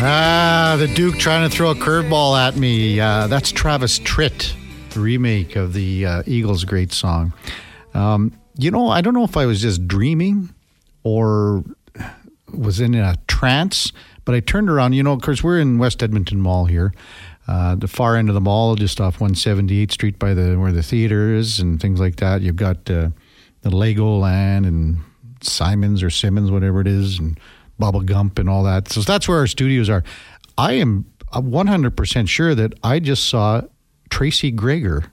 Ah, the Duke trying to throw a curveball at me. Uh, that's Travis Tritt, remake of the uh, Eagles' great song. Um, you know, I don't know if I was just dreaming or was in a trance, but I turned around. You know, of course, we're in West Edmonton Mall here, uh, the far end of the mall, just off 178th Street by the where the theater is and things like that. You've got uh, the Legoland and Simons or Simmons, whatever it is, and Bubba Gump and all that. So that's where our studios are. I am 100% sure that I just saw Tracy Gregor,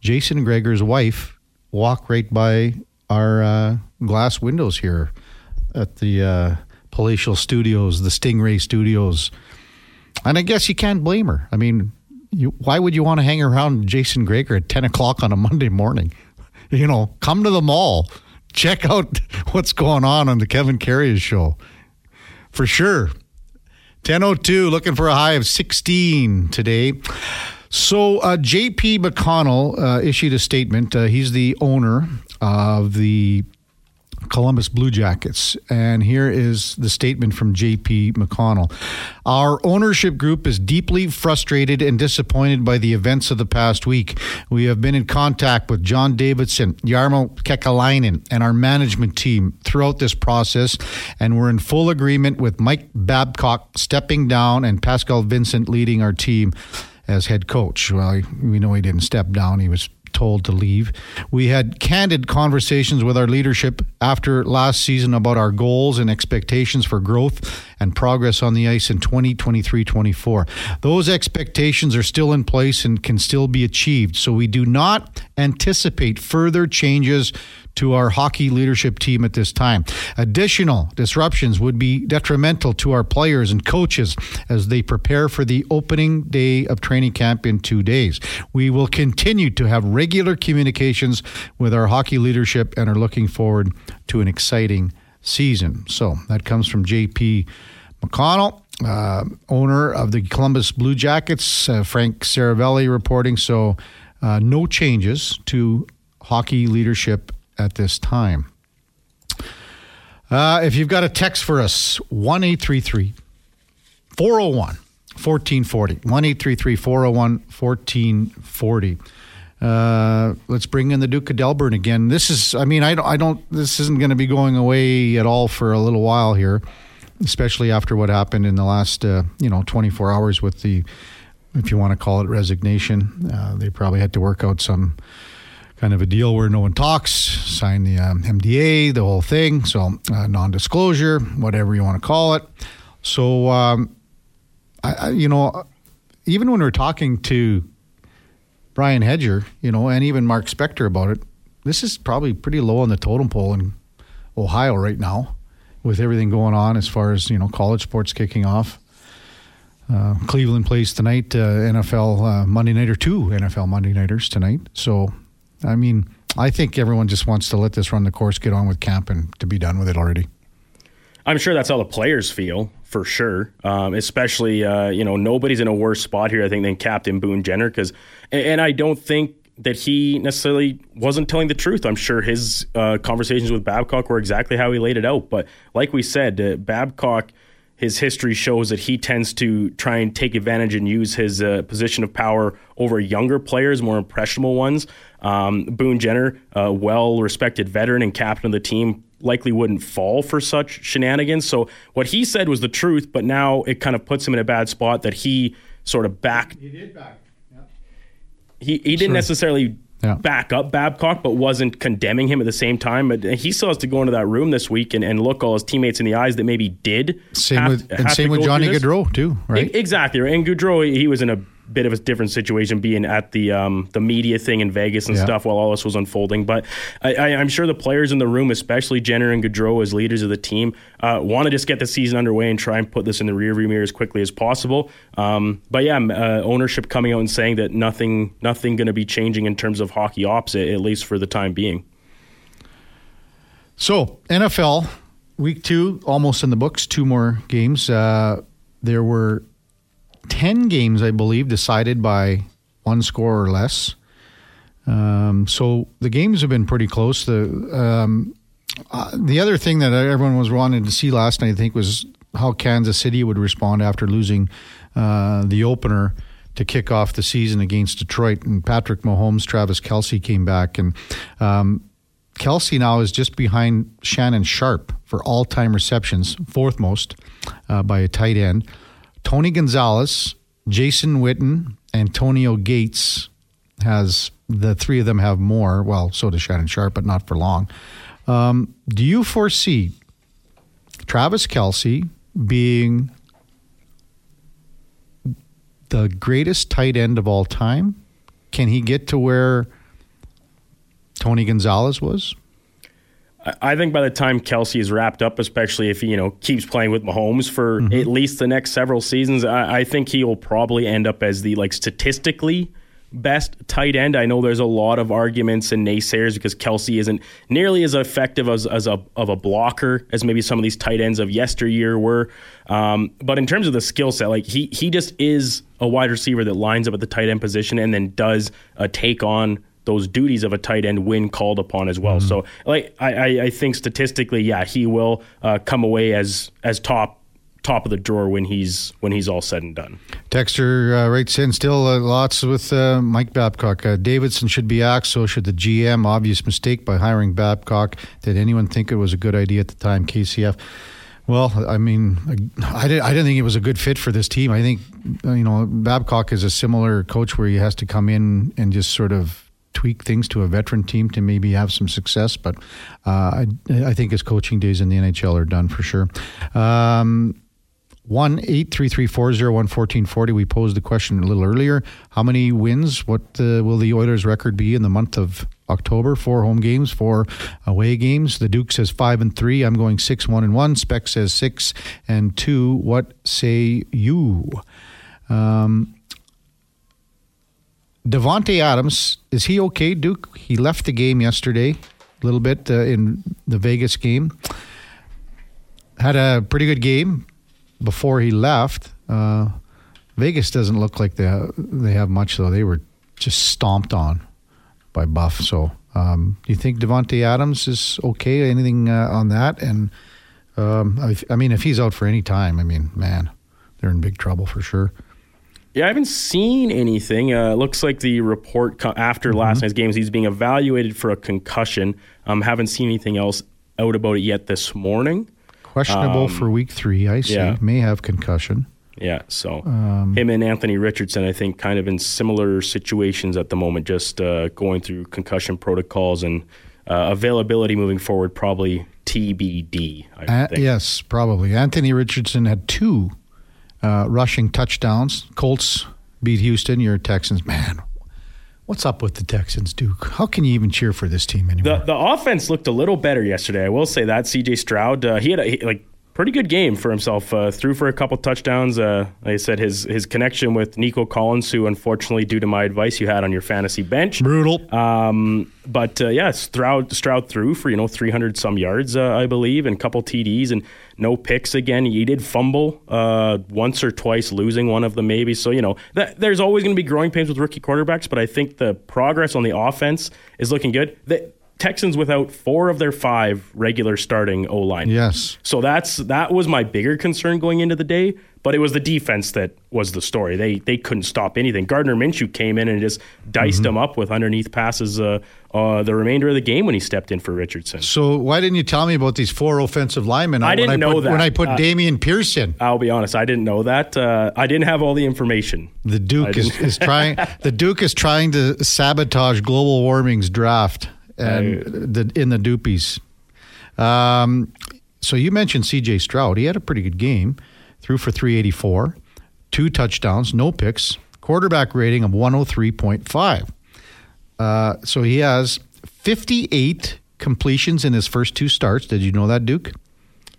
Jason Gregor's wife, walk right by our uh, glass windows here at the uh, Palatial Studios, the Stingray Studios. And I guess you can't blame her. I mean, you, why would you want to hang around Jason Gregor at 10 o'clock on a Monday morning? You know, come to the mall, check out what's going on on the Kevin Karius show for sure. 1002, looking for a high of 16 today. So, uh, JP McConnell uh, issued a statement. Uh, he's the owner of the Columbus Blue Jackets. And here is the statement from JP McConnell. Our ownership group is deeply frustrated and disappointed by the events of the past week. We have been in contact with John Davidson, Jarmo Kekalainen, and our management team throughout this process, and we're in full agreement with Mike Babcock stepping down and Pascal Vincent leading our team as head coach. Well, we know he didn't step down. He was told to leave. We had candid conversations with our leadership after last season about our goals and expectations for growth and progress on the ice in 2023 24. Those expectations are still in place and can still be achieved. So we do not anticipate further changes to our hockey leadership team at this time. Additional disruptions would be detrimental to our players and coaches as they prepare for the opening day of training camp in two days. We will continue to have regular communications with our hockey leadership and are looking forward to an exciting season. So that comes from JP McConnell. Uh, owner of the Columbus Blue Jackets, uh, Frank Seravalli reporting. So, uh, no changes to hockey leadership at this time. Uh, if you've got a text for us, 1 401 1440. 1 401 1440. Uh, let's bring in the Duke of Delburn again. This is, I mean, I don't, I don't this isn't going to be going away at all for a little while here, especially after what happened in the last, uh, you know, 24 hours with the, if you want to call it resignation. Uh, they probably had to work out some kind of a deal where no one talks, sign the um, NDA, the whole thing. So uh, non-disclosure, whatever you want to call it. So, um, I, I, you know, even when we're talking to Brian Hedger, you know, and even Mark Spector about it, this is probably pretty low on the totem pole in Ohio right now, with everything going on as far as you know college sports kicking off. Uh, Cleveland plays tonight, uh, NFL uh, Monday night or two NFL Monday nighters tonight. So I mean, I think everyone just wants to let this run the course, get on with camp, and to be done with it already. I'm sure that's how the players feel for sure. Um, especially, uh, you know, nobody's in a worse spot here, I think, than Captain Boone Jenner. Because, and I don't think that he necessarily wasn't telling the truth. I'm sure his uh, conversations with Babcock were exactly how he laid it out. But like we said, uh, Babcock his history shows that he tends to try and take advantage and use his uh, position of power over younger players, more impressionable ones. Um, Boone Jenner, a well respected veteran and captain of the team, likely wouldn't fall for such shenanigans. So what he said was the truth, but now it kind of puts him in a bad spot that he sort of backed. He did back. Yeah. He, he didn't sure. necessarily yeah. back up Babcock, but wasn't condemning him at the same time. But he still has to go into that room this week and, and look all his teammates in the eyes that maybe did. Same have, with and same with Johnny Gaudreau too, right? exactly. And Gaudreau, he was in a bit of a different situation being at the um, the media thing in Vegas and yeah. stuff while all this was unfolding. But I, am sure the players in the room, especially Jenner and Gaudreau as leaders of the team, uh, want to just get the season underway and try and put this in the rearview mirror as quickly as possible. Um, but yeah, uh, ownership coming out and saying that nothing nothing going to be changing in terms of hockey ops, at least for the time being. So NFL week two almost in the books. Two more games. Uh, there were 10 games, I believe, decided by one score or less. Um, so the games have been pretty close. The um, uh, the other thing that everyone was wanting to see last night, I think, was how Kansas City would respond after losing uh, the opener to kick off the season against Detroit. And Patrick Mahomes, Travis Kelce came back, and um, Kelce now is just behind Shannon Sharpe for all time receptions, fourth most uh, by a tight end. Tony Gonzalez, Jason Witten, Antonio Gates has the three of them have more. Well, so does Shannon Sharpe, but not for long. Um, do you foresee Travis Kelce being the greatest tight end of all time? Can he get to where Tony Gonzalez was? I think by the time Kelce is wrapped up, especially if he you know keeps playing with Mahomes for mm-hmm. at least the next several seasons, I, I think he will probably end up as the like statistically best tight end. I know there's a lot of arguments and naysayers because Kelce isn't nearly as effective as, as a of a blocker as maybe some of these tight ends of yesteryear were. Um, but in terms of the skill set, like he he just is a wide receiver that lines up at the tight end position and then does a take on those duties of a tight end when called upon as well. Mm-hmm. So, like I, I think statistically, yeah, he will uh, come away as as top top of the drawer when he's when he's all said and done. Texter uh, writes in still uh, lots with uh, Mike Babcock. Uh, Davidson should be axed. So should the GM. Obvious mistake by hiring Babcock. Did anyone think it was a good idea at the time? KCF. Well, I mean, I, did, I didn't think it was a good fit for this team. I think, you know, Babcock is a similar coach where he has to come in and just sort of tweak things to a veteran team to maybe have some success. But uh, I, I, think his coaching days in the NHL are done for sure. Um, one eight three three four zero one fourteen forty. We posed the question a little earlier. How many wins? What uh, will the Oilers' record be in the month of October? Four home games, four away games. The Duke says five and three. I'm going six one and one. Spec says six and two. What say you? Um, Davante Adams is he okay, Duke? He left the game yesterday, a little bit uh, in the Vegas game. Had a pretty good game before he left. Uh, Vegas doesn't look like they have, they have much though. They were just stomped on by Buff. So, um, do you think Davante Adams is okay? Anything uh, on that? And um, I, I, mean, if he's out for any time, I mean, man, they're in big trouble for sure. Yeah, I haven't seen anything. Uh, looks like the report co- after mm-hmm. last night's games, he's being evaluated for a concussion. Um, haven't seen anything else out about it yet this morning. Questionable um, for week three. I see. Yeah. May have concussion. Yeah. So um, him and Anthony Richardson, I think, kind of in similar situations at the moment, just uh, going through concussion protocols and uh, availability moving forward, probably TBD. Uh, yes, probably. Anthony Richardson had two uh, rushing touchdowns. Colts beat Houston. Your Texans, man, What's up with the Texans, Duke? How can you even cheer for this team anymore? The, the offense looked a little better yesterday. I will say that. CJ Stroud, uh, he had a, he, like pretty good game for himself. Uh, threw for a couple touchdowns. Uh, like I said, his his connection with Nico Collins, who unfortunately, due to my advice, you had on your fantasy bench, brutal. Um, but uh, yeah, Stroud Stroud threw for you know 300 some yards, uh, I believe, and a couple TDs and no picks again. He did fumble uh, once or twice, losing one of them maybe. So you know that, there's always going to be growing pains with rookie quarterbacks, but I think the progress on the offense is looking good. The, Texans without four of their five regular starting O line. Yes. So that's that was my bigger concern going into the day, but it was the defense that was the story. They they couldn't stop anything. Gardner Minshew came in and just diced mm-hmm. them up with underneath passes uh, uh, the remainder of the game when he stepped in for Richardson. So why didn't you tell me about these four offensive linemen? I didn't I know put, that when I put uh, Dameon Pierce. I'll be honest, I didn't know that. Uh, I didn't have all the information. The Duke is, is trying. the Duke is trying to sabotage global warming's draft and the, in the Doopies. Um, so you mentioned C.J. Stroud. He had a pretty good game. Threw for 384, two touchdowns, no picks, quarterback rating of 103.5. Uh, so he has 58 completions in his first two starts. Did you know that, Duke?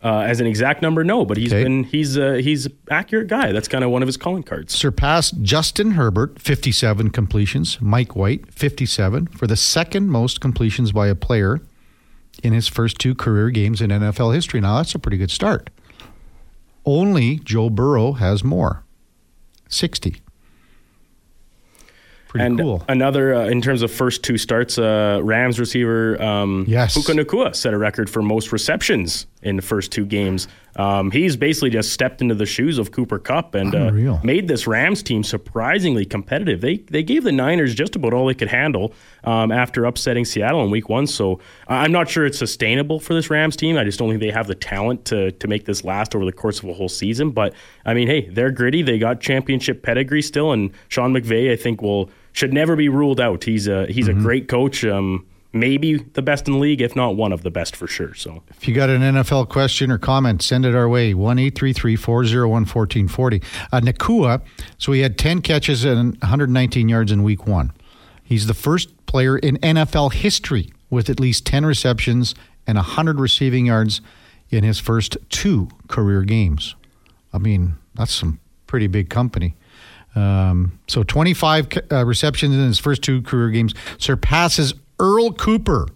Uh, as an exact number, no, but he's okay. been he's uh, he's accurate guy. That's kind of one of his calling cards. Surpassed Justin Herbert, fifty-seven completions. Mike White, fifty-seven, for the second most completions by a player in his first two career games in NFL history. Now that's a pretty good start. Only Joe Burrow has more, sixty. Pretty and cool. another, uh, in terms of first two starts, uh, Rams receiver um, yes. Puka Nacua set a record for most receptions in the first two games Um, he's basically just stepped into the shoes of Cooper Kupp and uh, made this Rams team surprisingly competitive. They they gave the Niners just about all they could handle um, after upsetting Seattle in Week One. So I'm not sure it's sustainable for this Rams team. I just don't think they have the talent to to make this last over the course of a whole season. But I mean, hey, they're gritty. They got championship pedigree still, and Sean McVay, I think, will should never be ruled out. He's a he's mm-hmm. a great coach. Um, maybe the best in the league, if not one of the best for sure. So, if you got an NFL question or comment, send it our way one eight three three four zero one fourteen forty. Uh, Nacua, so he had ten catches and 119 yards in Week One. He's the first player in NFL history with at least 10 receptions and 100 receiving yards in his first two career games. I mean, that's some pretty big company. Um, so 25 uh, receptions in his first two career games surpasses Earl Cooper,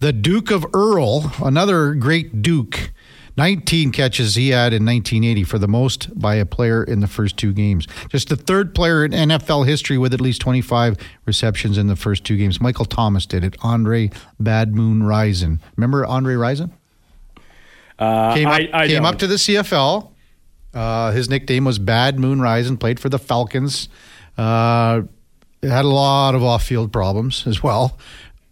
the Duke of Earl, another great Duke. 19 catches he had in 1980 for the most by a player in the first two games. Just the third player in NFL history with at least 25 receptions in the first two games. Michael Thomas did it. Andre Bad Moon Rison. Remember Andre Rison? Uh, came up, I, I came up to the CFL. Uh, his nickname was Bad Moon Rison. Played for the Falcons. Uh, had a lot of off-field problems as well.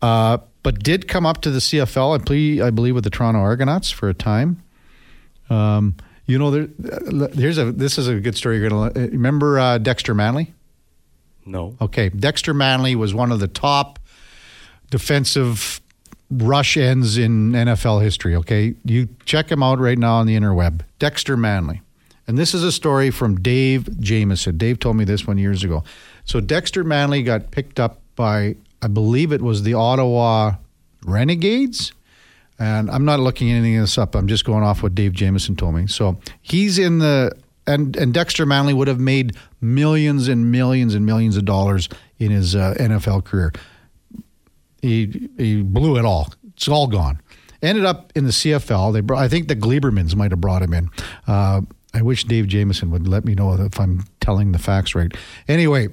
Uh, but did come up to the CFL. I, play, I believe with the Toronto Argonauts for a time. Um, you know, there, here's a this is a good story. You're gonna remember uh, Dexter Manley. No. Okay, Dexter Manley was one of the top defensive rush ends in NFL history. Okay, you check him out right now on the interweb. Dexter Manley, and this is a story from Dave Jameson. Dave told me this one years ago. So Dexter Manley got picked up by, I believe it was the Ottawa Renegades and I'm not looking anything this up. I'm just going off what Dave Jameson told me. So he's in the and and Dexter Manley would have made millions and millions and millions of dollars in his uh, NFL career. He he blew it all. It's all gone. Ended up in the CFL. They brought, I think the Gliebermans might have brought him in. Uh, I wish Dave Jameson would let me know if I'm telling the facts right. Anyway,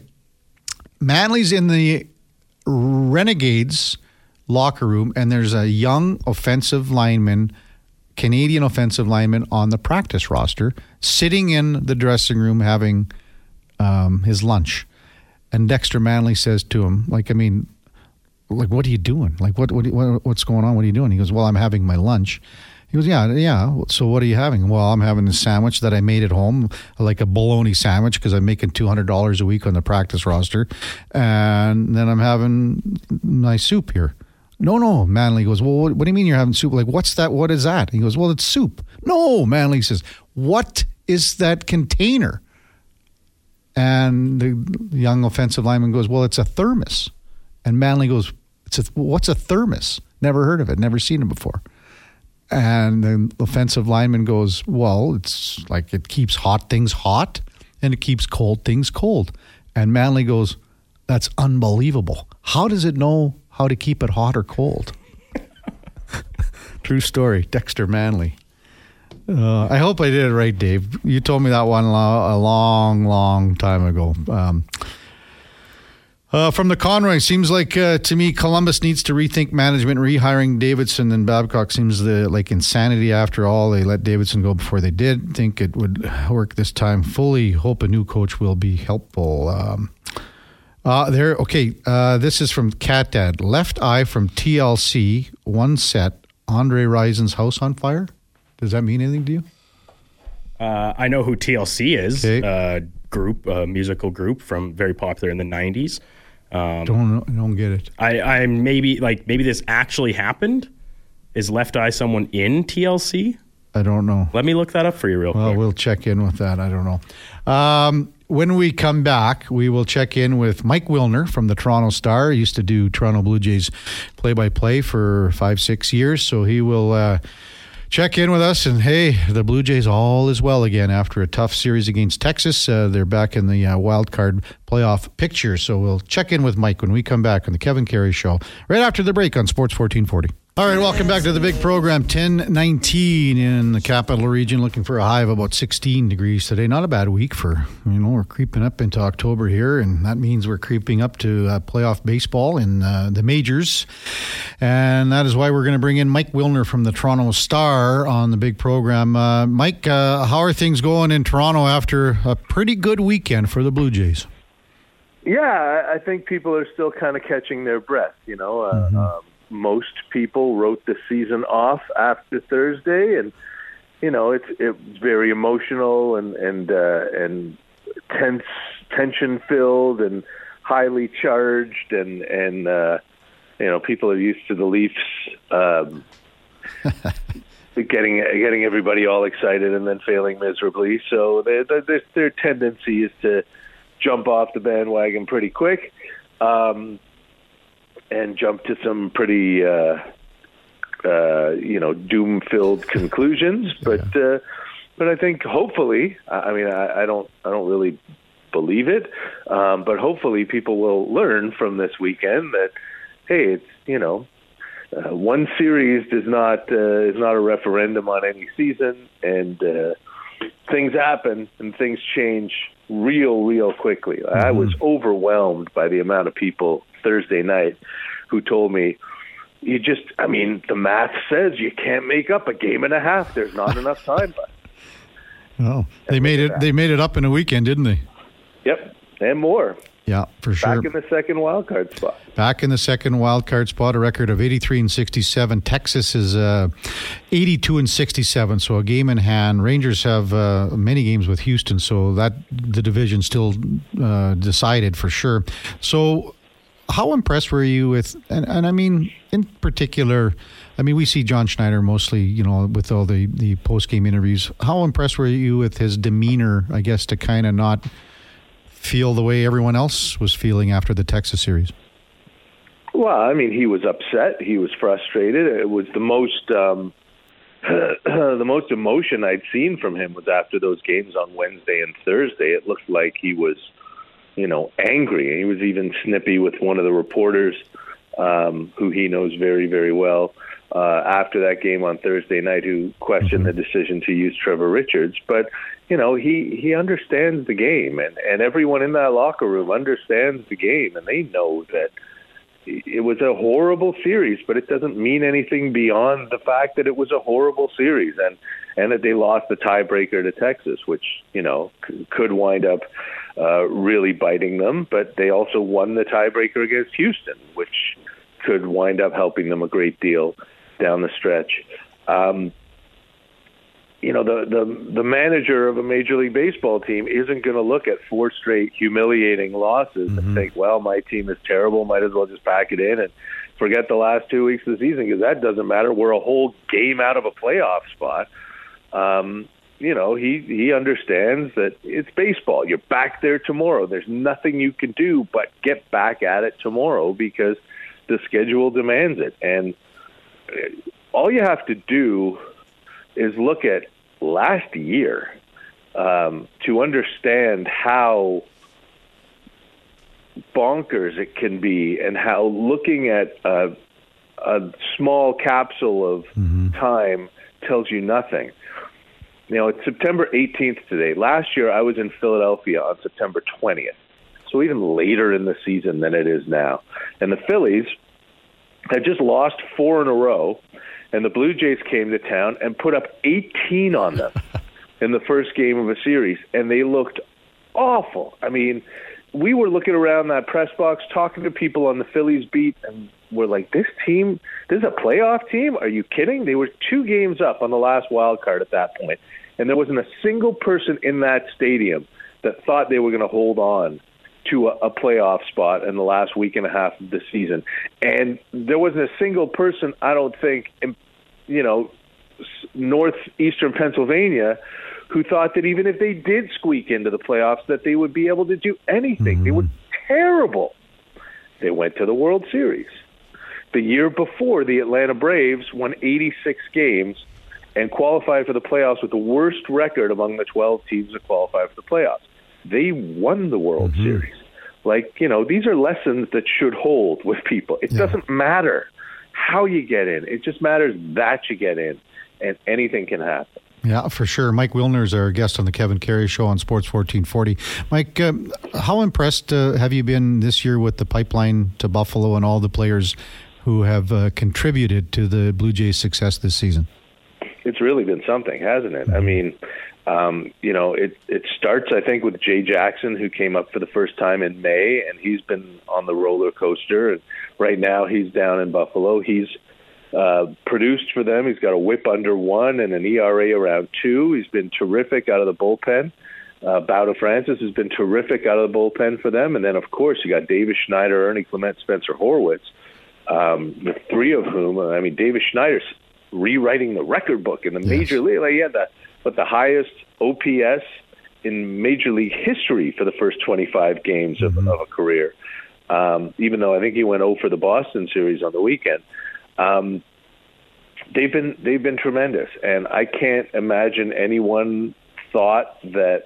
Manley's in the Renegades locker room, and there's a young offensive lineman, Canadian offensive lineman on the practice roster, sitting in the dressing room having um, his lunch. And Dexter Manley says to him, like, I mean, like, what are you doing? Like, what, what, what what's going on? What are you doing? He goes, well, I'm having my lunch. He goes, yeah, yeah. So what are you having? Well, I'm having a sandwich that I made at home, like a bologna sandwich, because I'm making two hundred dollars a week on the practice roster, and then I'm having my soup here. No, no. Manley goes, Well, what, what, do you mean you're having soup? Like, what's that? What is that? He goes, Well, it's soup. No, Manley says, What is that container? And the young offensive lineman goes, Well, it's a thermos. And Manley goes, it's a, What's a thermos? Never heard of it, never seen it before. And the offensive lineman goes, Well, it's like it keeps hot things hot and it keeps cold things cold. And Manley goes, That's unbelievable. How does it know how to keep it hot or cold. True story. Dexter Manley. Uh, I hope I did it right, Dave. You told me that one a long, long time ago. Um, uh, from the Conroy, seems like uh, to me Columbus needs to rethink management. Rehiring Davidson and Babcock seems the, like insanity. After all, they let Davidson go before they did. Think it would work this time. Fully hope a new coach will be helpful. Um, uh, there, okay. Uh, this is from Cat Dad. Left eye from TLC. One set. Andre Rison's house on fire. Does that mean anything to you? Uh, I know who TLC is. Okay. Uh, group, a musical group from very popular in the '90s. Um, don't don't get it. I, I maybe like maybe this actually happened. Is Left Eye someone in TLC? I don't know. Let me look that up for you real well, quick. Well, we'll check in with that. I don't know. Um, when we come back, we will check in with Mike Wilner from the Toronto Star. He used to do Toronto Blue Jays play by play for five, six years. So he will uh, check in with us. And hey, the Blue Jays all is well again after a tough series against Texas. Uh, they're back in the uh, wild card playoff picture. So we'll check in with Mike when we come back on the Kevin Karius Show right after the break on Sports 1440. All right, welcome back to the big program. 1019 in the capital region, looking for a high of about 16 degrees today. Not a bad week for, you know, we're creeping up into October here, and that means we're creeping up to uh, playoff baseball in uh, the majors. And that is why we're going to bring in Mike Wilner from the Toronto Star on the big program. Uh, Mike, uh, how are things going in Toronto after a pretty good weekend for the Blue Jays? Yeah, I think people are still kind of catching their breath, you know. Uh, mm-hmm. um, most people wrote the season off after Thursday, and you know it's it's very emotional and and uh, and tense, tension filled, and highly charged, and and uh, you know people are used to the Leafs. Um, getting getting everybody all excited and then failing miserably. So they, they, their tendency is to jump off the bandwagon pretty quick. Um, and jump to some pretty uh, uh, you know doom filled conclusions. But yeah. uh, but I think hopefully, I mean, I, I don't I don't really believe it, um, but hopefully people will learn from this weekend that hey, it's you know. Uh, one series does not uh, is not a referendum on any season, and uh, things happen and things change real, real quickly. Mm-hmm. I was overwhelmed by the amount of people Thursday night who told me, you just, I mean, the math says you can't make up a game and a half. There's not enough time left. Well, they made it. They made it up in a weekend, didn't they? Yep, and more. Yeah, for sure. Back in the second wild card spot. Back in the second wild card spot, a record of 83 and 67. Texas is uh, 82 and 67, so a game in hand. Rangers have uh, many games with Houston, so that the division still uh, decided for sure. So how impressed were you with, and, and I mean, in particular, I mean, we see John Schneider mostly, you know, with all the, the post game interviews. How impressed were you with his demeanor, I guess, to kind of not feel the way everyone else was feeling after the Texas series? Well, I mean, he was upset. He was frustrated. It was the most. Um, the most emotion I'd seen from him was after those games on Wednesday and Thursday. It looked like he was you know, angry. He was even snippy with one of the reporters um, who he knows very, very well uh, after that game on Thursday night, who questioned mm-hmm. the decision to use Trevor Richards. But you know, he he understands the game, and and everyone in that locker room understands the game, and they know that it was a horrible series, but it doesn't mean anything beyond the fact that it was a horrible series and and that they lost the tiebreaker to Texas, which you know c- could wind up uh, really biting them. But they also won the tiebreaker against Houston, which could wind up helping them a great deal down the stretch. Um, you know the the the manager of a major league baseball team isn't going to look at four straight humiliating losses mm-hmm. and think, well, my team is terrible, might as well just pack it in and forget the last two weeks of the season because that doesn't matter. We're a whole game out of a playoff spot. Um, you know, he he understands that it's baseball. You're back there tomorrow. There's nothing you can do but get back at it tomorrow because the schedule demands it. And uh, all you have to do is look at last year um, to understand how bonkers it can be and how looking at a, a small capsule of mm-hmm. time tells you nothing. You know, it's September 18th today. Last year, I was in Philadelphia on September 20th, so even later in the season than it is now. And the Phillies had just lost four in a row and the Blue Jays came to town and put up 18 on them in the first game of a series, and they looked awful. I mean, we were looking around that press box, talking to people on the Phillies beat, and we're like, "This team, this is a playoff team? Are you kidding?" They were two games up on the last wild card at that point, and there wasn't a single person in that stadium that thought they were going to hold on to a, a playoff spot in the last week and a half of the season. And there wasn't a single person, I don't think, in, you know, northeastern Pennsylvania who thought that even if they did squeak into the playoffs that they would be able to do anything. Mm-hmm. They were terrible. They went to the World Series. The year before, the Atlanta Braves won 86 games and qualified for the playoffs with the worst record among the 12 teams that qualified for the playoffs they won the World mm-hmm. Series. Like, you know, these are lessons that should hold with people. It yeah. doesn't matter how you get in. It just matters that you get in, and anything can happen. Yeah, for sure. Mike Wilner is our guest on the Kevin Karius Show on Sports 1440. Mike, um, how impressed uh, have you been this year with the pipeline to Buffalo and all the players who have uh, contributed to the Blue Jays' success this season? It's really been something, hasn't it? Mm-hmm. I mean, um, you know, it it starts I think with Jay Jackson, who came up for the first time in May, and he's been on the roller coaster. And right now, he's down in Buffalo. He's uh, produced for them. He's got a whip under one and an ERA around two. He's been terrific out of the bullpen. Uh, Bowden Francis has been terrific out of the bullpen for them. And then, of course, you got Davis Schneider, Ernie Clement, Spencer Horwitz, um, the three of whom, I mean, Davis Schneider's rewriting the record book in the yes. major league. Like, had the, but the highest OPS in major league history for the first 25 games of, mm-hmm. of a career. Um, even though I think he went 0 for the Boston series on the weekend. Um, they've been they've been tremendous, and I can't imagine anyone thought that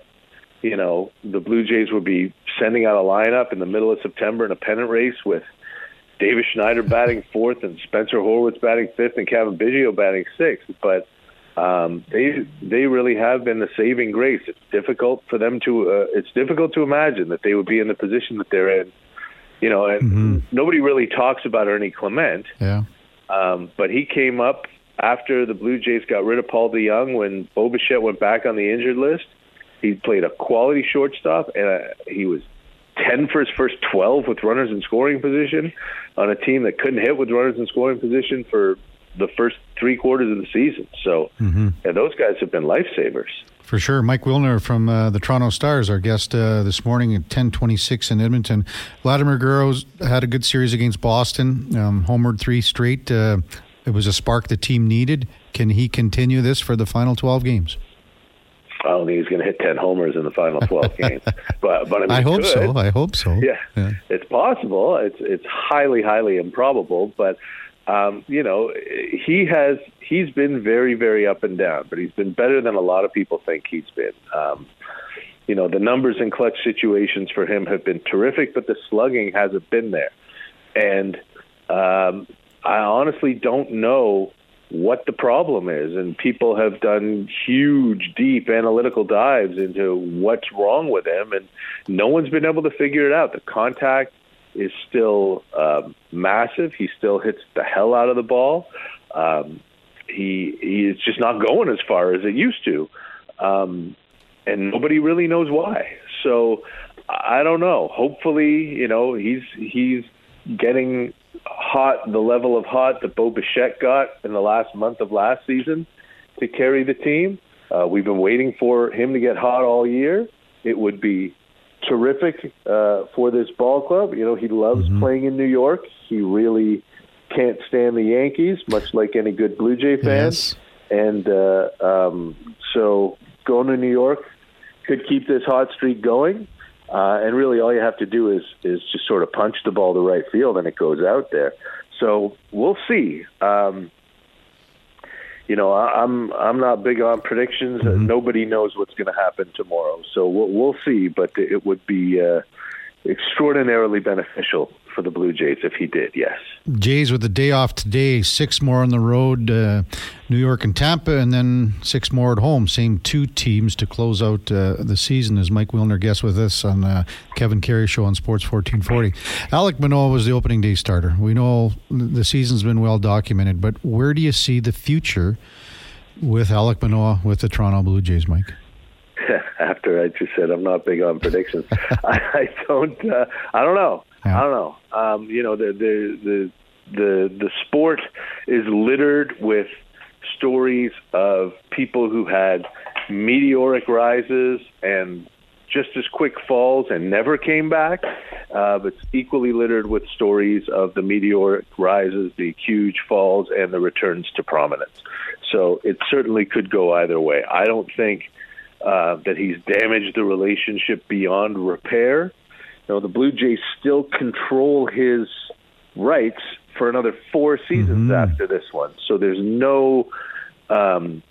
you know the Blue Jays would be sending out a lineup in the middle of September in a pennant race with Davis Schneider batting fourth and Spencer Horwitz batting fifth and Cavan Biggio batting sixth, but um, they they really have been the saving grace. It's difficult for them to uh, it's difficult to imagine that they would be in the position that they're in. You know, and mm-hmm. nobody really talks about Ernie Clement. Yeah. Um, but he came up after the Blue Jays got rid of Paul DeJong when Bo Bichette went back on the injured list. He played a quality shortstop, and uh, he was 10 for his first 12 with runners in scoring position on a team that couldn't hit with runners in scoring position for the first three quarters of the season. So, mm-hmm. yeah, those guys have been lifesavers. For sure. Mike Wilner from uh, the Toronto Stars, our guest uh, this morning at 1026 in Edmonton. Vladimir Guerrero's had a good series against Boston, um, homered three straight. Uh, it was a spark the team needed. Can he continue this for the final 12 games? I don't think he's going to hit 10 homers in the final 12 games. But, but I, mean, I hope so. I hope so. Yeah, yeah, It's possible. It's, it's highly, highly improbable. But um, you know, he has he's been very, very up and down, but he's been better than a lot of people think he's been. Um, you know, the numbers in clutch situations for him have been terrific, but the slugging hasn't been there. And um, I honestly don't know what the problem is. And people have done huge, deep analytical dives into what's wrong with him, and no one's been able to figure it out. The contact is still um, massive. He still hits the hell out of the ball. Um, he he is just not going as far as it used to, um, and nobody really knows why. So I don't know. Hopefully, you know he's he's getting hot the level of hot that Bo Bichette got in the last month of last season to carry the team. Uh, we've been waiting for him to get hot all year. It would be terrific uh, for this ball club. You know, he loves mm-hmm. playing in New York. He really can't stand the Yankees, much like any good Blue Jay fan. Yes. And uh, um, so going to New York could keep this hot streak going. Uh, and really, all you have to do is is just sort of punch the ball to right field, and it goes out there. So we'll see. Um, you know, I, am I'm not big on predictions. Mm-hmm. Nobody knows what's going to happen tomorrow, so we'll, we'll see. But it would be uh, extraordinarily beneficial for the Blue Jays if he did, yes. Jays with the day off today, six more on the road, uh, New York and Tampa, and then six more at home. Same two teams to close out uh, the season, as Mike Wilner guest with us on uh, Kevin Karius Show on Sports 1440. Alek Manoah was the opening day starter. We know the season's been well documented, but where do you see the future with Alek Manoah with the Toronto Blue Jays, Mike? after I just said I'm not big on predictions. I, I don't. Uh, I don't know. Yeah. I don't know. Um, you know, the the the the the sport is littered with stories of people who had meteoric rises and just as quick falls and never came back. Uh, but it's equally littered with stories of the meteoric rises, the huge falls, and the returns to prominence. So it certainly could go either way. I don't think uh, that he's damaged the relationship beyond repair. Know, the Blue Jays still control his rights for another four seasons mm-hmm. after this one. So there's no um,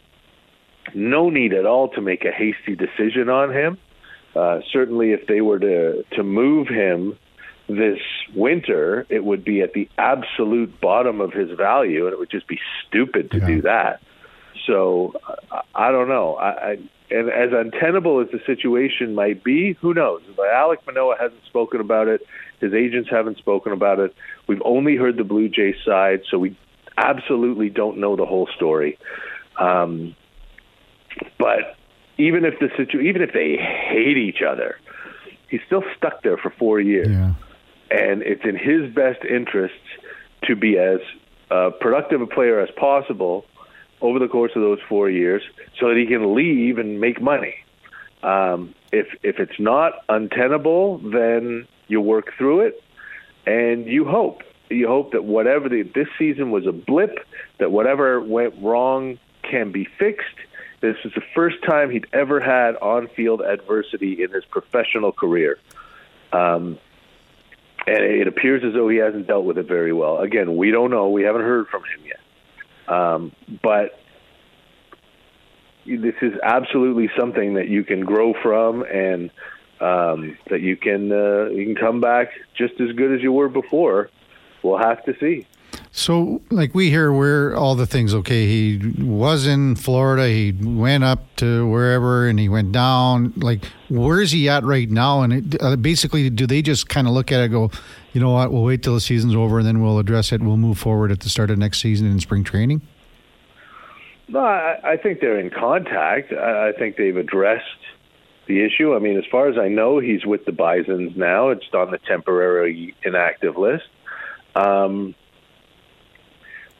no need at all to make a hasty decision on him. Uh, certainly, if they were to to move him this winter, it would be at the absolute bottom of his value, and it would just be stupid to yeah. do that. So I, I don't know. I, I and as untenable as the situation might be, who knows? But Alek Manoah hasn't spoken about it. His agents haven't spoken about it. We've only heard the Blue Jays side, so we absolutely don't know the whole story. Um, but even if the situ- even if they hate each other, he's still stuck there for four years, yeah. and it's in his best interests to be as uh, productive a player as possible over the course of those four years, so that he can leave and make money. Um, if if it's not untenable, then you work through it, and you hope you hope that whatever the, this season was a blip, that whatever went wrong can be fixed. This is the first time he'd ever had on-field adversity in his professional career. Um, and it appears as though he hasn't dealt with it very well. Again, we don't know. We haven't heard from him yet. Um, but this is absolutely something that you can grow from and um, that you can uh, you can come back just as good as you were before. We'll have to see. So, like we hear, where all the things. Okay, he was in Florida. He went up to wherever, and he went down. Like, where is he at right now? And it, uh, basically, do they just kind of look at it, go, you know what? We'll wait till the season's over, and then we'll address it. We'll move forward at the start of next season in spring training. No, I, I think they're in contact. I, I think they've addressed the issue. I mean, as far as I know, he's with the Bisons now. It's on the temporary inactive list. Um,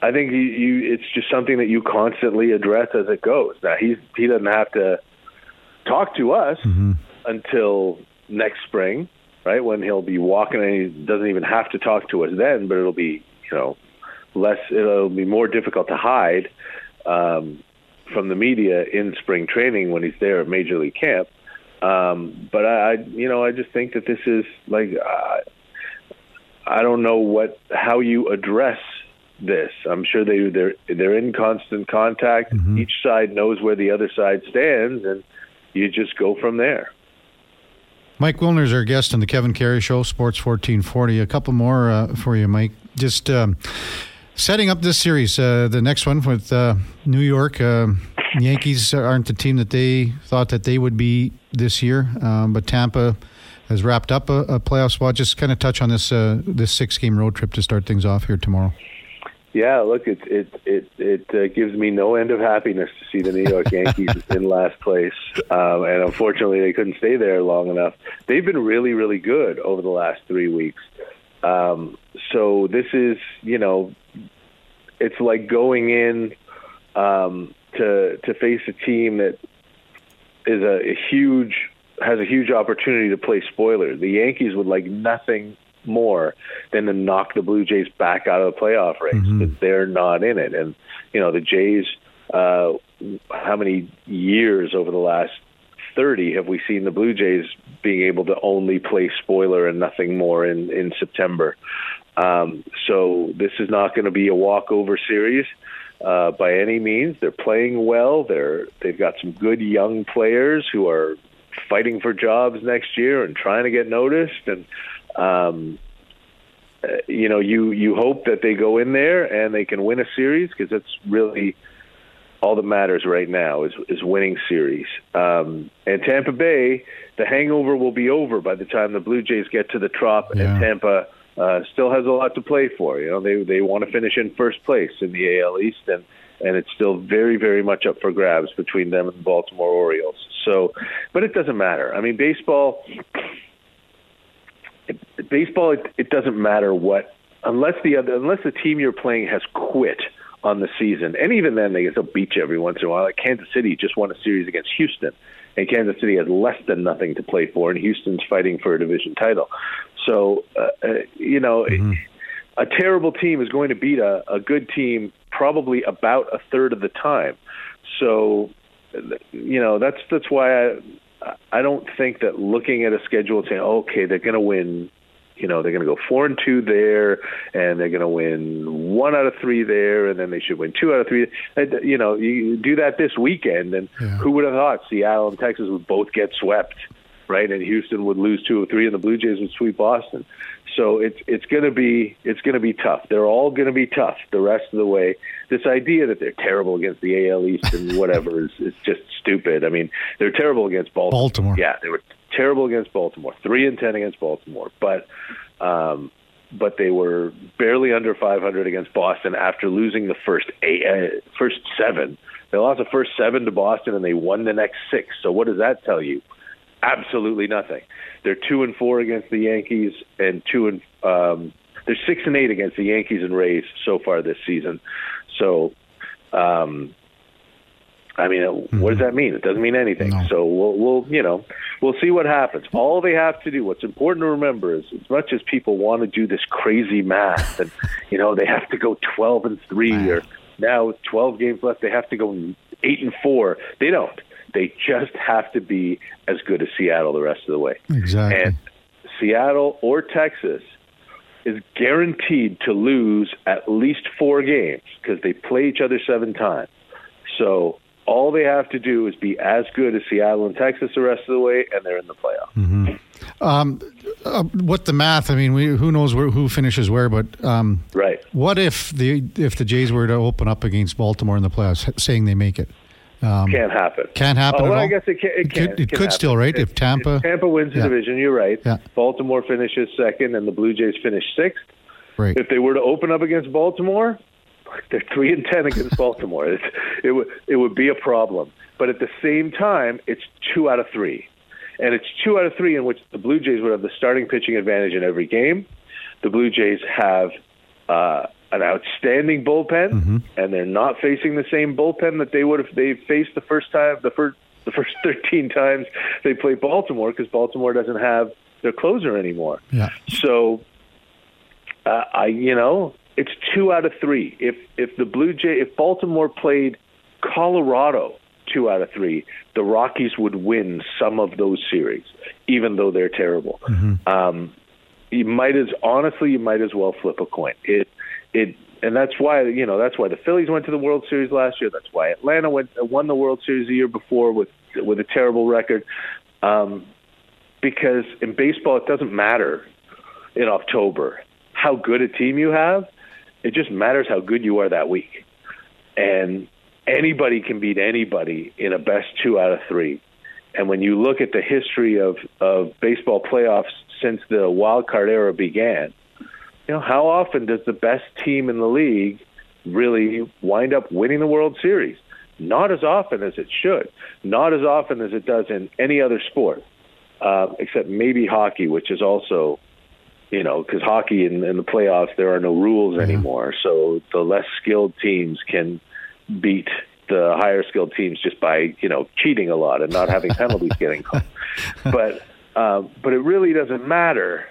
I think you, you, it's just something that you constantly address as it goes. Now he's he doesn't have to talk to us mm-hmm. until next spring, right? When he'll be walking, and he doesn't even have to talk to us then. But it'll be you know less. It'll be more difficult to hide um, from the media in spring training when he's there at Major League Camp. Um, but I, I, you know, I just think that this is like uh, I don't know what how you address this. I'm sure they they're they're in constant contact. Mm-hmm. Each side knows where the other side stands, and you just go from there. Mike Wilner is our guest on the Kevin Karius Show, Sports 1440. A couple more uh, for you, Mike. Just um, setting up this series, uh, the next one with uh, New York. Uh, Yankees aren't the team that they thought that they would be this year, um, but Tampa has wrapped up a, a, playoff spot. Just kind of touch on this uh, this six game road trip to start things off here tomorrow. Yeah, look, it it it it uh, gives me no end of happiness to see the New York Yankees in last place, um, and unfortunately they couldn't stay there long enough. They've been really really good over the last three weeks. Um, so this is, you know, it's like going in um, to to face a team that is a, a huge has a huge opportunity to play spoiler. The Yankees would like nothing more than to knock the Blue Jays back out of the playoff race. Mm-hmm. they're not in it, and you know the Jays. Uh, how many years over the last 30 have we seen the Blue Jays being able to only play spoiler and nothing more in, in September? Um, so this is not going to be a walkover series uh, by any means. They're playing well. They're they've got some good young players who are fighting for jobs next year and trying to get noticed. And um, uh, you know, you you hope that they go in there and they can win a series because that's really all that matters right now is is winning series. Um, and Tampa Bay, the hangover will be over by the time the Blue Jays get to the Trop, yeah. and Tampa uh, still has a lot to play for. You know, they they want to finish in first place in the AL East, and and it's still very very much up for grabs between them and the Baltimore Orioles. So, but it doesn't matter. I mean, baseball. Baseball, it, it doesn't matter what unless the other unless the team you're playing has quit on the season. And even then, they still beat you every once in a while. Like Kansas City just won a series against Houston, and Kansas City has less than nothing to play for, and Houston's fighting for a division title. So, uh, uh, you know, mm-hmm. a terrible team is going to beat a, a good team probably about a third of the time. So, you know, that's that's why I I don't think that looking at a schedule and saying, okay, they're going to win you know they're going to go four and two there, and they're going to win one out of three there, and then they should win two out of three. You know, you do that this weekend, and yeah. who would have thought Seattle and Texas would both get swept, right? And Houston would lose two or three, and the Blue Jays would sweep Boston. So it's it's going to be it's going to be tough. They're all going to be tough the rest of the way. This idea that they're terrible against the AL East and whatever is, is just stupid. I mean, they're terrible against Baltimore. Baltimore. Yeah, they were terrible against Baltimore. Three and ten against Baltimore, but um, but they were barely under 500 against Boston after losing the first eight, uh, first seven. They lost the first seven to Boston and they won the next six. So what does that tell you? Absolutely nothing. They're two and four against the Yankees and two and um, they're six and eight against the Yankees and Rays so far this season. So, um, I mean, mm-hmm. what does that mean? It doesn't mean anything. No. So we'll, we'll, you know, we'll see what happens. All they have to do, what's important to remember is, as much as people want to do this crazy math, and you know, they have to go twelve and three, Man. or now twelve games left, they have to go eight and four. They don't. They just have to be as good as Seattle the rest of the way. Exactly. And Seattle or Texas is guaranteed to lose at least four games because they play each other seven times. So all they have to do is be as good as Seattle and Texas the rest of the way, and they're in the playoff. Mm-hmm. Um, uh, what the math? I mean, we, who knows where, who finishes where? But um, right. What if the if the Jays were to open up against Baltimore in the playoffs, saying they make it? Um, can't happen. Can't happen. Oh, well, I guess it can. It, it can, could, it could still, right? If, if Tampa if Tampa wins the yeah. division, you're right. Yeah. Baltimore finishes second, and the Blue Jays finish sixth. Right. If they were to open up against Baltimore, they're three and ten against Baltimore. It, it would it would be a problem. But at the same time, it's two out of three, and it's two out of three in which the Blue Jays would have the starting pitching advantage in every game. The Blue Jays have. Uh, an outstanding bullpen, mm-hmm. and they're not facing the same bullpen that they would have they faced the first time the first the first 13 times they played Baltimore because Baltimore doesn't have their closer anymore. Yeah. So, uh, I you know it's two out of three. If if the Blue Jay if Baltimore played Colorado two out of three, the Rockies would win some of those series, even though they're terrible. Mm-hmm. Um, you might as honestly, you might as well flip a coin. It it and that's why you know that's why the Phillies went to the World Series last year. That's why Atlanta went won the World Series the year before with with a terrible record. Um, because in baseball, it doesn't matter in October how good a team you have. It just matters how good you are that week, and anybody can beat anybody in a best two out of three. And when you look at the history of of baseball playoffs since the wild card era began, you know, how often does the best team in the league really wind up winning the World Series? Not as often as it should. Not as often as it does in any other sport, uh, except maybe hockey, which is also, you know, because hockey in, in the playoffs there are no rules Yeah. anymore, so the less skilled teams can beat the higher skilled teams just by you know cheating a lot and not having penalties getting called. But uh, but it really doesn't matter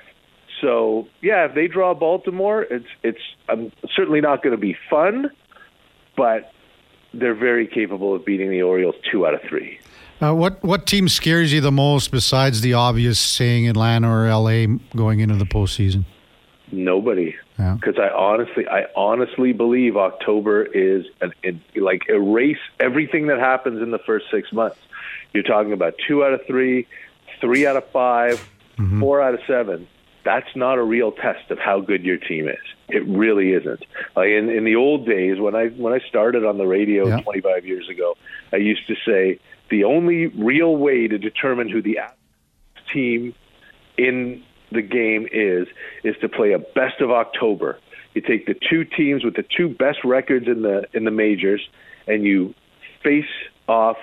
so yeah, if they draw Baltimore, it's it's um, certainly not going to be fun, but they're very capable of beating the Orioles two out of three. Uh, what what team scares you the most besides the obvious saying Atlanta or LA going into the postseason? Nobody, Yeah. because I honestly, I honestly believe October is an, an, like erase everything that happens in the first six months. You're talking about two out of three, three out of 5 four out of seven. That's not a real test of how good your team is. It really isn't. Like in, in the old days when I when I started on the radio Yeah. 25 years ago, I used to say the only real way to determine who the team in the game is is to play a best of October. You take the two teams with the two best records in the in the majors and you face off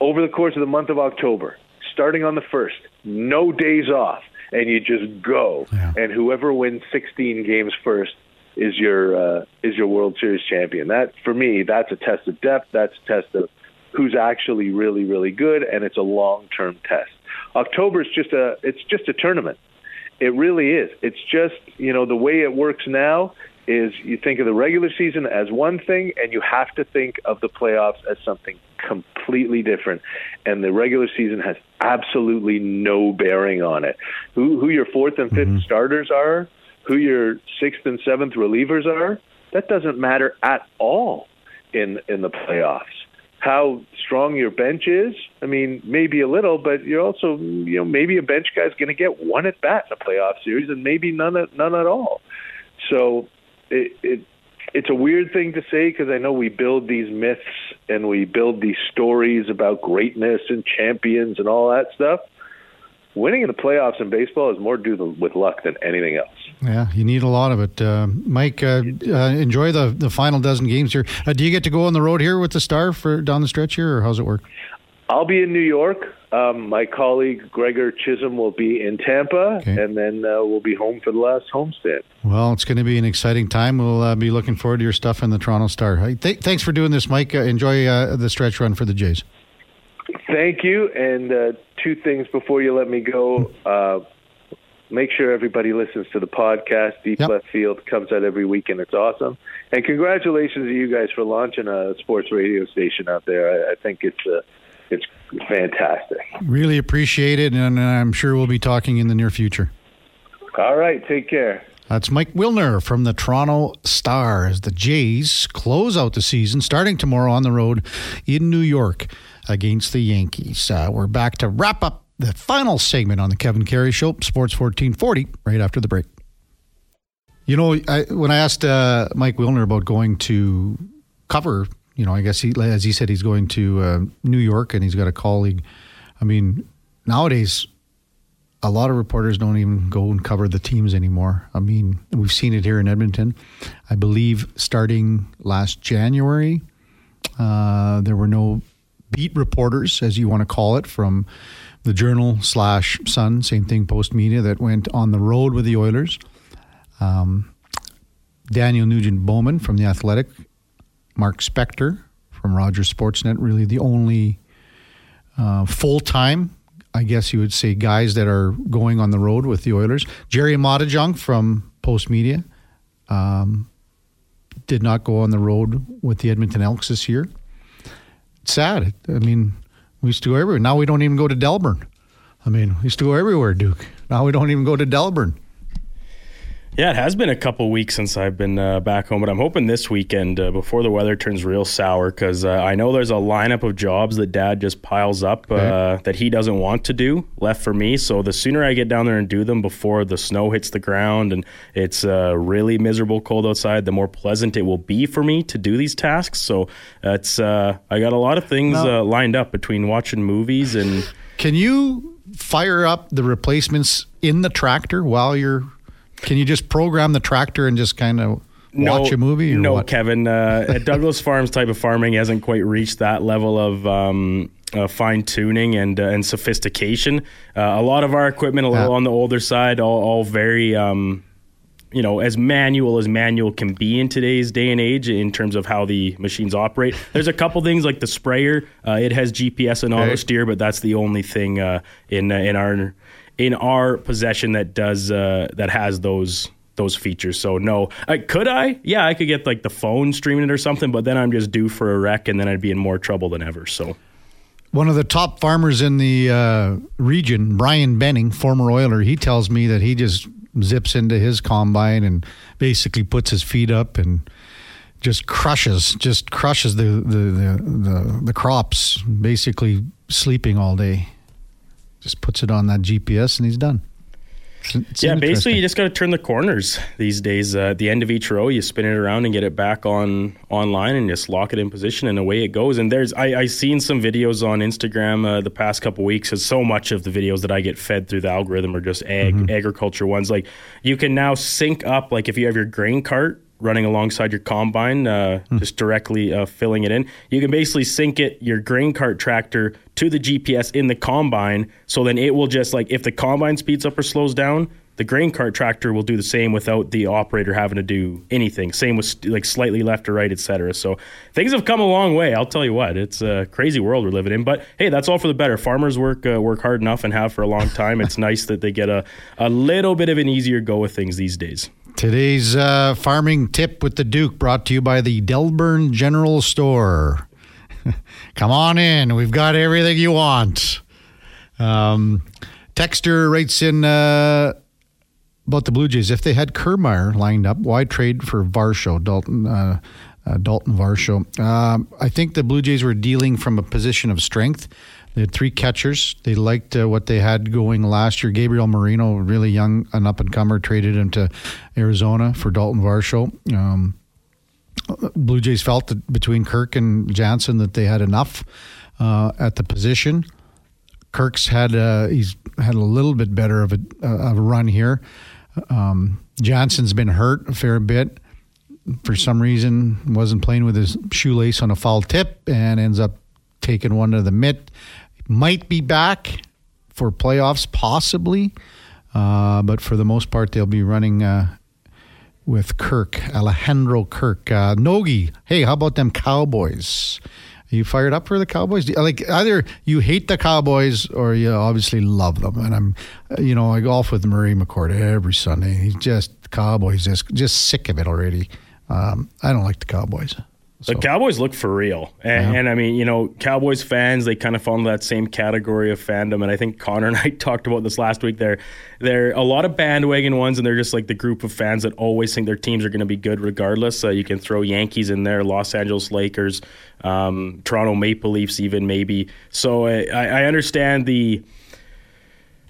over the course of the month of October, starting on the 1st, no days off and you just go Yeah. and whoever wins 16 games first is your uh, is your World Series champion. That for me, that's a test of depth. That's a test of who's actually really really good, and it's a long term test. October is just a it's just a tournament. It really is. It's just you know the way it works now is you think of the regular season as one thing, and you have to think of the playoffs as something completely different. And the regular season has absolutely no bearing on it. Who who your fourth and 5th mm-hmm. starters are, who your sixth and seventh relievers are, that doesn't matter at all in in the playoffs. How strong your bench is. I mean, maybe a little, but you're also, you know, maybe a bench guy's going to get one at bat in a playoff series, and maybe none at none at all. So it, it it's a weird thing to say because I know we build these myths and we build these stories about greatness and champions and all that stuff. Winning in the playoffs in baseball is more due with luck than anything else. Yeah, you need a lot of it. Uh, Mike, uh, uh, enjoy the, the final dozen games here. Uh, do you get to go on the road here with the Star for down the stretch here, or how's it work? I'll be in New York. Um, my colleague Gregor Chisholm will be in Tampa, okay. and then uh, we'll be home for the last homestand. Well, it's going to be an exciting time. We'll uh, be looking forward to your stuff in the Toronto Star. Th- thanks for doing this, Mike. Uh, enjoy uh, the stretch run for the Jays. Thank you. And uh, two things before you let me go. Uh, make sure everybody listens to the podcast. Deep yep. Left Field comes out every week, and it's awesome. And congratulations to you guys for launching a sports radio station out there. I, I think it's a it's fantastic. Really appreciate it, and I'm sure we'll be talking in the near future. All right, take care. That's Mike Wilner from the Toronto Stars. the Jays close out the season, starting tomorrow on the road in New York against the Yankees. Uh, we're back to wrap up the final segment on the Kevin Karius Show, Sports 1440, right after the break. You know, I, when I asked uh, Mike Wilner about going to cover you know, I guess he, as he said, he's going to uh, New York and he's got a colleague. I mean, nowadays, a lot of reporters don't even go and cover the teams anymore. I mean, we've seen it here in Edmonton. I believe starting last January, uh, there were no beat reporters, as you want to call it, from the Journal slash Sun, same thing, Post Media, that went on the road with the Oilers. Um, Daniel Nugent Bowman from The Athletic Mark Spector from Rogers Sportsnet, really the only uh, full time, I guess you would say, guys that are going on the road with the Oilers. Gerry Moddejonge from Post Media um, did not go on the road with the Edmonton Elks this year. Sad. I mean, we used to go everywhere. Now we don't even go to Delburne. I mean, we used to go everywhere, Duke. Now we don't even go to Delburne. Yeah, it has been a couple weeks since I've been uh, back home, but I'm hoping this weekend uh, before the weather turns real sour because uh, I know there's a lineup of jobs that Dad just piles up okay. Uh, that he doesn't want to do left for me. So the sooner I get down there and do them before the snow hits the ground and it's uh, really miserable cold outside, the more pleasant it will be for me to do these tasks. So it's uh, I got a lot of things now, lined up between watching movies and. Can you fire up the replacements in the tractor while you're can you just program the tractor and just kind of no, watch a movie? no, what? Kevin. Uh, Douglas Farms type of farming hasn't quite reached that level of. Um, uh, fine tuning and uh, and sophistication. Uh, a lot of our equipment, a little yeah. on the older side, all, all very um, you know as manual as manual can be in today's day and age in terms of how the machines operate. There's a couple things like the sprayer. Uh, it has GPS and auto steer, but that's the only thing uh, in uh, in our in our possession that does uh, that has those those features. So no, I, could I? Yeah, I could get like the phone streaming it or something, but then I'm just due for a wreck, and then I'd be in more trouble than ever. So. One of the top farmers in the uh, region, Brian Benning, former Oiler, he tells me that he just zips into his combine and basically puts his feet up and just crushes, just crushes the the the, the, the crops, basically sleeping all day just puts it on that GPS and he's done. It's yeah, basically, you just got to turn the corners these days. Uh, at the end of each row, you spin it around and get it back on online, and just lock it in position, and away it goes. And there's, I, I seen some videos on Instagram uh, the past couple weeks. Cause so much of the videos that I get fed through the algorithm are just ag mm-hmm. agriculture ones. Like you can now sync up, like if you have your grain cart running alongside your combine, uh, mm. just directly uh, filling it in. You can basically sync it your grain cart tractor to the GPS in the combine, so then it will just like if the combine speeds up or slows down, the grain cart tractor will do the same without the operator having to do anything. Same with like slightly left or right, etc. So things have come a long way. I'll tell you what, it's a crazy world we're living in. But hey, that's all for the better. Farmers work uh, work hard enough and have for a long time. It's nice that they get a a little bit of an easier go with things these days. Today's uh, farming tip with the Duke brought to you by the Delburne General Store. Come on in. We've got everything you want. Um, Texter writes in uh, about the Blue Jays. If they had Kiermaier lined up, why trade for Varsho? Dalton uh, uh, Dalton Varsho. Um, I think the Blue Jays were dealing from a position of strength. They had three catchers. They liked uh, what they had going last year. Gabriel Moreno, really young, an up and comer, traded him to Arizona for Dalton Varsho. Um, Blue Jays felt that between Kirk and Jansen that they had enough uh, at the position. Kirk's had uh, he's had a little bit better of a, of a run here. Um, Jansen's been hurt a fair bit. For some reason, wasn't playing with his shoelace on a foul tip and ends up taking one to the mitt. Might be back for playoffs, possibly, uh, but for the most part, they'll be running uh, with Kirk, Alejandro Kirk. Uh, Nogi, hey, how about them Cowboys? Are you fired up for the Cowboys? Like either you hate the Cowboys or you obviously love them. And I'm, you know, I golf with Murray McCord every Sunday. He's just Cowboys, just just sick of it already. Um, I don't like the Cowboys. So. The Cowboys look for real, and, yeah. and, I mean, you know, Cowboys fans they kind of fall into that same category of fandom. And I think Connor and I talked about this last week. They're they're a lot of bandwagon ones, and they're just like the group of fans that always think their teams are going to be good regardless. Uh, you can throw Yankees in there, Los Angeles Lakers, um, Toronto Maple Leafs, even maybe. So I, I understand the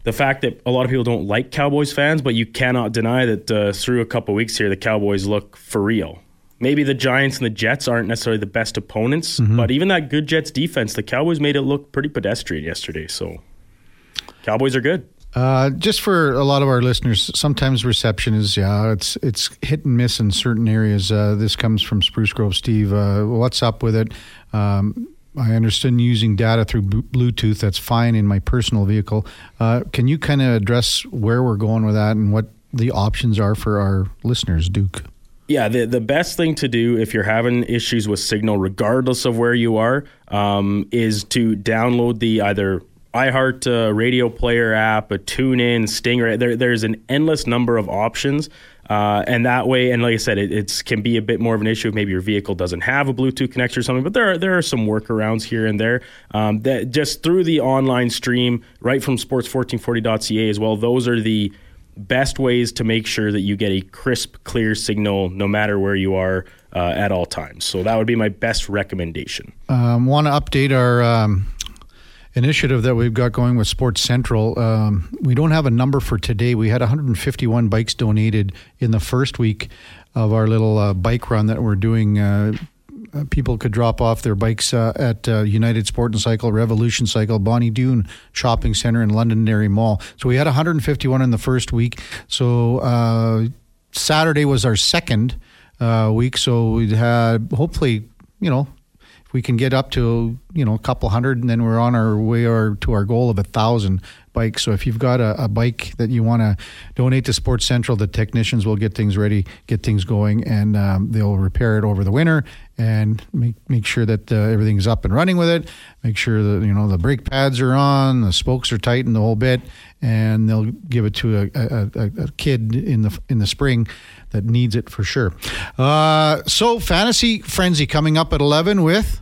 the fact that a lot of people don't like Cowboys fans, but you cannot deny that uh, through a couple weeks here, the Cowboys look for real maybe the Giants and the Jets aren't necessarily the best opponents, mm-hmm. but even that good Jets defense, the Cowboys made it look pretty pedestrian yesterday. So, Cowboys are good. Uh, just for a lot of our listeners, sometimes reception is yeah, it's it's hit and miss in certain areas. Uh, this comes from Spruce Grove, Steve. Uh, what's up with it? Um, I understand using data through Bluetooth. That's fine in my personal vehicle. Uh, can you kind of address where we're going with that and what the options are for our listeners, Duke? Yeah, the the best thing to do if you're having issues with signal, regardless of where you are, um, is to download the either iHeart uh, radio player app, a TuneIn, Stinger. There, there's an endless number of options. Uh, and that way, and like I said, it can be a bit more of an issue if maybe your vehicle doesn't have a Bluetooth connection or something. But there are there are some workarounds here and there. Um, that just through the online stream, right from sports1440.ca as well. Those are the best ways to make sure that you get a crisp, clear signal no matter where you are uh, at all times. So that would be my best recommendation. Um, Want to update our um, initiative that we've got going with Sports Central. Um, we don't have a number for today. We had 151 bikes donated in the first week of our little uh, bike run that we're doing. Uh, people could drop off their bikes uh, at uh, United Sport and Cycle, Revolution Cycle, Bonnie Doon Shopping Center, and Londonderry Mall. So we had 151 in the first week. So uh, Saturday was our second uh, week. So we had hopefully, you know, we can get up to you know a couple hundred, and then we're on our way or to our goal of a thousand bikes. So if you've got a, a bike that you want to donate to Sports Central, the technicians will get things ready, get things going, and um, they'll repair it over the winter and make make sure that uh, everything's up and running with it. Make sure that you know the brake pads are on, the spokes are tightened, the whole bit, and they'll give it to a, a, a kid in the in the spring that needs it for sure. Uh, so fantasy frenzy coming up at eleven with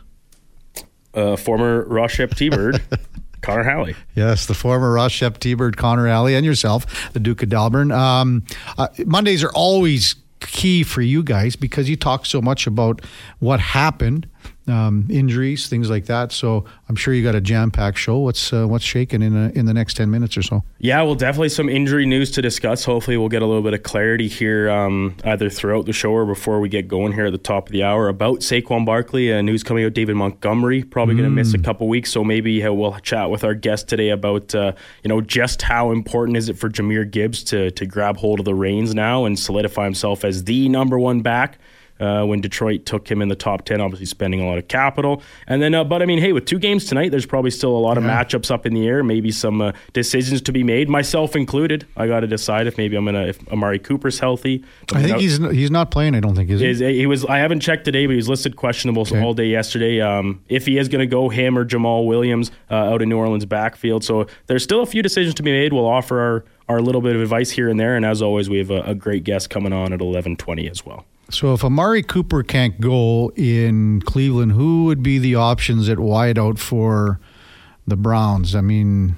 uh, former Ross Shep T-Bird. Connor Halley. Yes, the former Ross Shep T-Bird, Connor Halley, and yourself, the Duke of Delburne. Um, uh, Mondays are always key for you guys because you talk so much about what happened um, injuries, things like that. So I'm sure you got a jam-packed show. What's uh, what's shaking in a, in the next ten minutes or so? Yeah, well, definitely some injury news to discuss. Hopefully, we'll get a little bit of clarity here, um, either throughout the show or before we get going here at the top of the hour about Saquon Barkley. Uh, news coming out: David Montgomery probably mm. going to miss a couple weeks. So maybe uh, we'll chat with our guest today about uh, you know just how important is it for Jahmyr Gibbs to to grab hold of the reins now and solidify himself as the number one back uh, when Detroit took him in the top 10, obviously spending a lot of capital. And then, uh, but I mean, hey, with two games tonight, there's probably still a lot of matchups up in the air, maybe some uh, decisions to be made, myself included. I got to decide if maybe I'm going to, if Amari Cooper's healthy. I think he's he's not playing, I don't think, is he? Is, he was, I haven't checked today, but he was listed questionable okay. all day yesterday. Um, if he is going to go, him or Jamaal Williams uh, out in New Orleans backfield. So there's still a few decisions to be made. We'll offer our, our little bit of advice here and there. And as always, we have a, a great guest coming on at 1120 as well. So if Amari Cooper can't go in Cleveland, who would be the options at wideout for the Browns? I mean,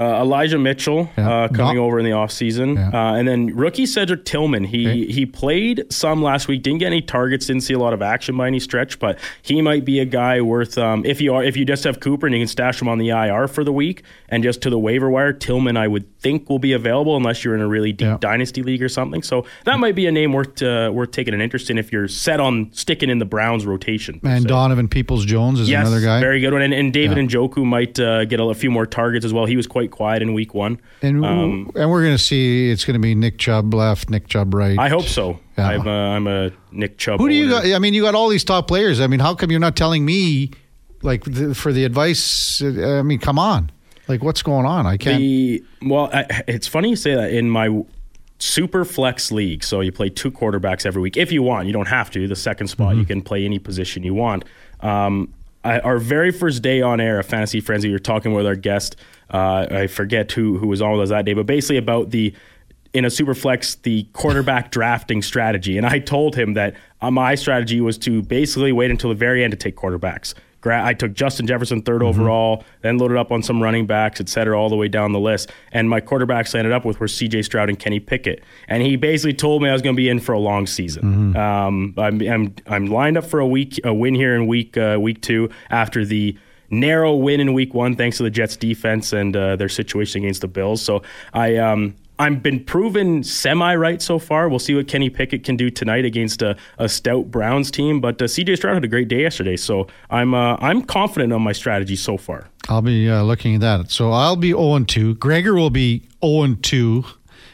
Uh, Elijah Mitchell Yeah. uh, coming Not- over in the offseason. Yeah. Uh, and then rookie Cedric Tillman. He Okay. he played some last week, didn't get any targets, didn't see a lot of action by any stretch, but he might be a guy worth um, if you are if you just have Cooper and you can stash him on the IR for the week and just to the waiver wire, Tillman I would think will be available unless you're in a really deep Yeah. dynasty league or something. So that might be a name worth uh, worth taking an interest in if you're set on sticking in the Browns rotation. And se. Donovan Peoples Jones is Yes, another guy. very good one. And, and David Yeah. Njoku might uh, get a, a few more targets as well. He was quite quiet in week one. and Um, and we're going to see it's going to be Nick Chubb left, Nick Chubb right. I hope so. Yeah. I'm, a, I'm a Nick Chubb. Who do you got? I mean, you got all these top players. I mean, how come you're not telling me, like, the, for the advice? uh, I mean, come on. Like, what's going on? I can't. The well, I, it's funny you say that. In my super flex league, so you play two quarterbacks every week if you want. You don't have to. The second spot, Mm-hmm. you can play any position you want. Um, I, our very first day on air of Fantasy Frenzy, we were talking with our guest. Uh, I forget who who was on with us that day, but basically about the in a super flex the quarterback drafting strategy. And I told him that uh, my strategy was to basically wait until the very end to take quarterbacks. Gra- I took Justin Jefferson 3rd overall, then loaded up on some running backs, et cetera, all the way down the list. And my quarterbacks I ended up with were C.J. Stroud and Kenny Pickett. And he basically told me I was going to be in for a long season. Um, I'm, I'm I'm lined up for a week a win here in week uh, week two after the narrow win in week one thanks to the Jets defense and uh, their situation against the Bills. So I um I've been proven semi right so far. We'll see what Kenny Pickett can do tonight against a, a stout Browns team. But uh, CJ Stroud had a great day yesterday, so I'm uh, I'm confident on my strategy so far. I'll be uh, looking at that. So I'll be 0 2. Gregor will be 0 2.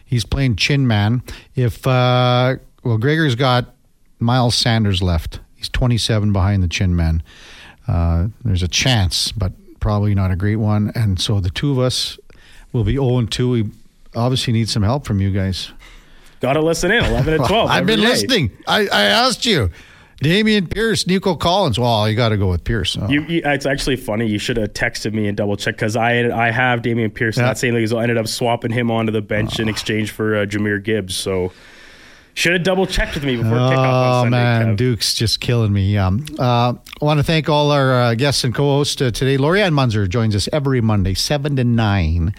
He's playing Chin Man. If, uh, well, Gregor's got Miles Sanders left. He's 27 behind the Chin Man. Uh, there's a chance, but probably not a great one. And so the two of us will be 0 2. We obviously need some help from you guys. Got to listen in 11 and 12. I've been day. listening. I, I asked you. Dameon Pierce, Nico Collins. Well, you got to go with Pierce. Oh. You, you, it's actually funny. You should have texted me and double checked because I I have Dameon Pierce in Yeah. that same league. as well. I ended up swapping him onto the bench in exchange for uh, Jahmyr Gibbs. So should have double checked with me before kickoff Oh on Sunday. man, Kev. Duke's just killing me. Um, uh, I want to thank all our uh, guests and co-hosts uh, today. Lorianne Munzer joins us every Monday, seven to nine.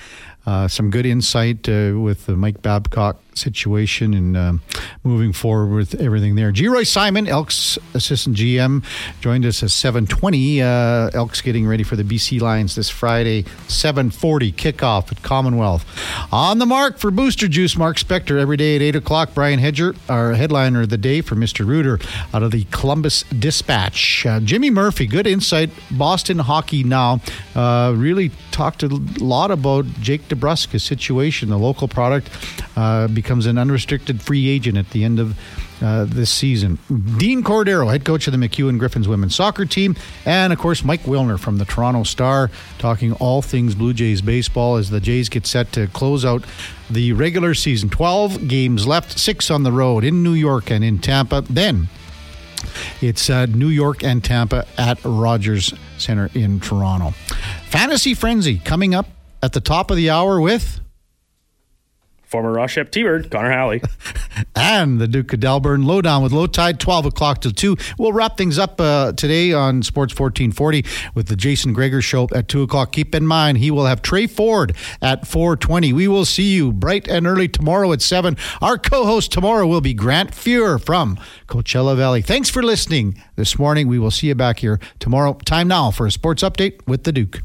Uh, some good insight uh, with Mike Babcock situation and um, moving forward with everything there. Geroy Simon, Elks assistant GM, joined us at seven twenty. Uh, Elks getting ready for the BC Lions this Friday, seven forty kickoff at Commonwealth. On the mark for Booster Juice, Mark Spector every day at eight o'clock. Brian Hedger, our headliner of the day for Mr. Rooter out of the Columbus Dispatch. Uh, Jimmy Murphy, good insight. Boston hockey now. Uh, really talked a lot about Jake DeBrusk's situation. The local product uh, becomes an unrestricted free agent at the end of uh, this season. Dean Cordero, head coach of the MacEwan Griffins women's soccer team, and of course Mike Wilner from the Toronto Star, talking all things Blue Jays baseball as the Jays get set to close out the regular season. 12 games left, six on the road in New York and in Tampa. Then it's uh, New York and Tampa at Rogers Center in Toronto. Fantasy Frenzy coming up at the top of the hour with Former Ross Shep T-Bird, Connor Halley. and the Duke of Delburne. Lowdown with Low Tide, 12 o'clock till 2. We'll wrap things up uh, today on Sports 1440 with the Jason Gregor Show at 2 o'clock. Keep in mind, he will have Trey Ford at 420. We will see you bright and early tomorrow at 7. Our co-host tomorrow will be Grant Fuhr from Coachella Valley. Thanks for listening this morning. We will see you back here tomorrow. Time now for a sports update with the Duke.